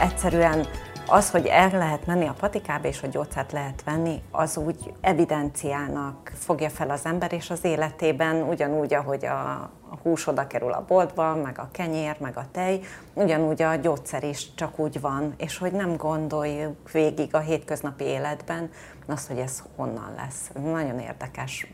Egyszerűen az, hogy el lehet menni a patikába és hogy gyógyszert lehet venni, az úgy evidenciának fogja fel az ember, és az életében ugyanúgy, ahogy a hús oda kerül a boltba, meg a kenyér, meg a tej, ugyanúgy a gyógyszer is csak úgy van, és hogy nem gondoljuk végig a hétköznapi életben azt, hogy ez honnan lesz. Nagyon érdekes